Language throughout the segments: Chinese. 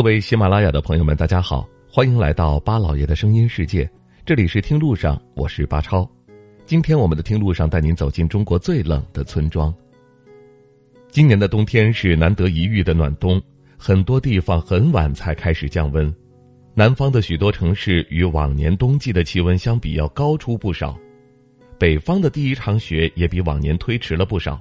各位喜马拉雅的朋友们，大家好，欢迎来到巴老爷的声音世界。这里是听路上，我是巴超。今天我们的听路上带您走进中国最冷的村庄。今年的冬天是难得一遇的暖冬，很多地方很晚才开始降温。南方的许多城市与往年冬季的气温相比要高出不少，北方的第一场雪也比往年推迟了不少。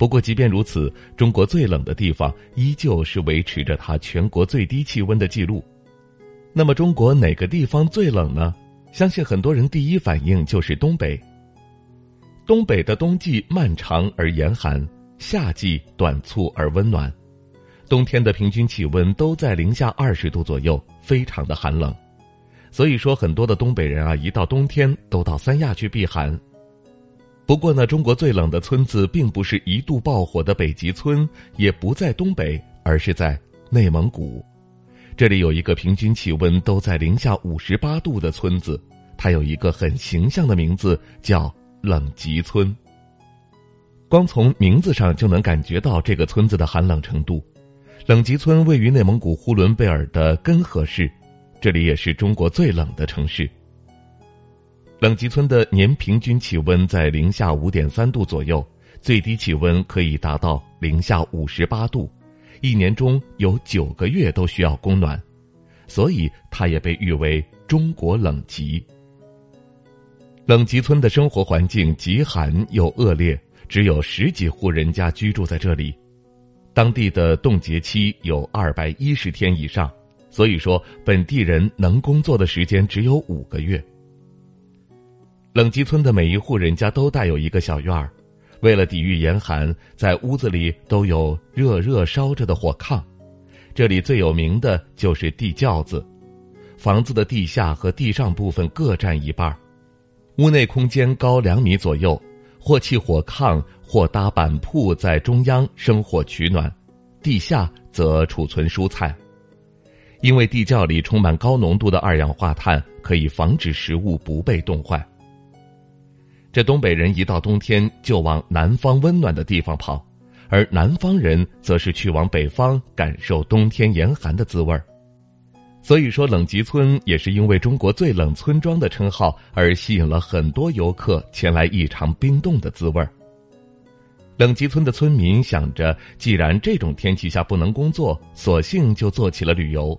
不过，即便如此，中国最冷的地方依旧是维持着它全国最低气温的记录。那么，中国哪个地方最冷呢？相信很多人第一反应就是东北。东北的冬季漫长而严寒，夏季短促而温暖，冬天的平均气温都在零下二十度左右，非常的寒冷。所以说，很多的东北人啊，一到冬天都到三亚去避寒。不过呢，中国最冷的村子并不是一度爆火的北极村，也不在东北，而是在内蒙古。这里有一个平均气温都在零下五十八度的村子，它有一个很形象的名字，叫冷极村。光从名字上就能感觉到这个村子的寒冷程度。冷极村位于内蒙古呼伦贝尔的根河市，这里也是中国最冷的城市。冷极村的年平均气温在零下五点三度左右，最低气温可以达到零下五十八度，一年中有九个月都需要供暖，所以它也被誉为“中国冷极”。冷极村的生活环境极寒又恶劣，只有十几户人家居住在这里，当地的冻结期有二百一十天以上，所以说本地人能工作的时间只有五个月。冷极村的每一户人家都带有一个小院儿，为了抵御严寒，在屋子里都有热热烧着的火炕。这里最有名的就是地窖子，房子的地下和地上部分各占一半屋内空间高两米左右，或砌火炕，或搭板铺在中央生火取暖，地下则储存蔬菜。因为地窖里充满高浓度的二氧化碳，可以防止食物不被冻坏。这东北人一到冬天就往南方温暖的地方跑，而南方人则是去往北方感受冬天严寒的滋味儿。所以说，冷极村也是因为中国最冷村庄的称号而吸引了很多游客前来一尝冰冻的滋味儿。冷极村的村民想着，既然这种天气下不能工作，索性就做起了旅游。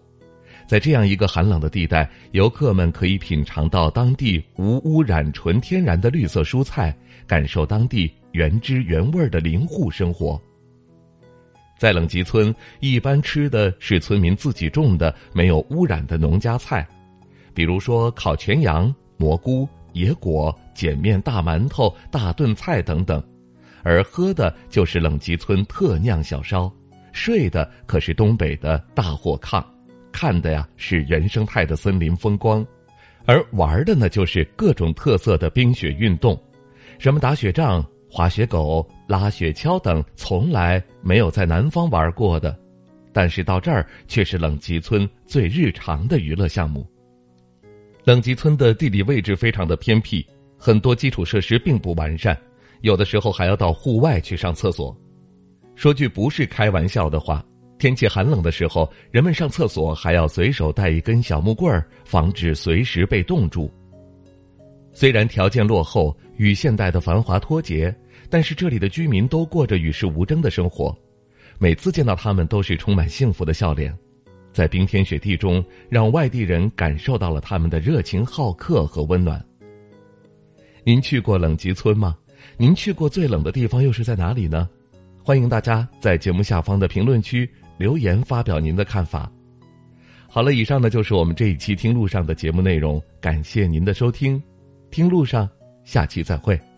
在这样一个寒冷的地带，游客们可以品尝到当地无污染、纯天然的绿色蔬菜，感受当地原汁原味的林户生活。在冷极村，一般吃的是村民自己种的、没有污染的农家菜，比如说烤全羊、蘑菇、野果、碱面大馒头、大炖菜等等；而喝的就是冷极村特酿小烧，睡的可是东北的大火炕。看的呀是原生态的森林风光，而玩的呢就是各种特色的冰雪运动，什么打雪仗、滑雪狗、拉雪橇等，从来没有在南方玩过的，但是到这儿却是冷极村最日常的娱乐项目。冷极村的地理位置非常的偏僻，很多基础设施并不完善，有的时候还要到户外去上厕所。说句不是开玩笑的话。天气寒冷的时候，人们上厕所还要随手带一根小木棍儿，防止随时被冻住。虽然条件落后，与现代的繁华脱节，但是这里的居民都过着与世无争的生活。每次见到他们，都是充满幸福的笑脸，在冰天雪地中，让外地人感受到了他们的热情好客和温暖。您去过冷极村吗？您去过最冷的地方又是在哪里呢？欢迎大家在节目下方的评论区。留言发表您的看法。好了，以上呢就是我们这一期听路上的节目内容，感谢您的收听，听路上，下期再会。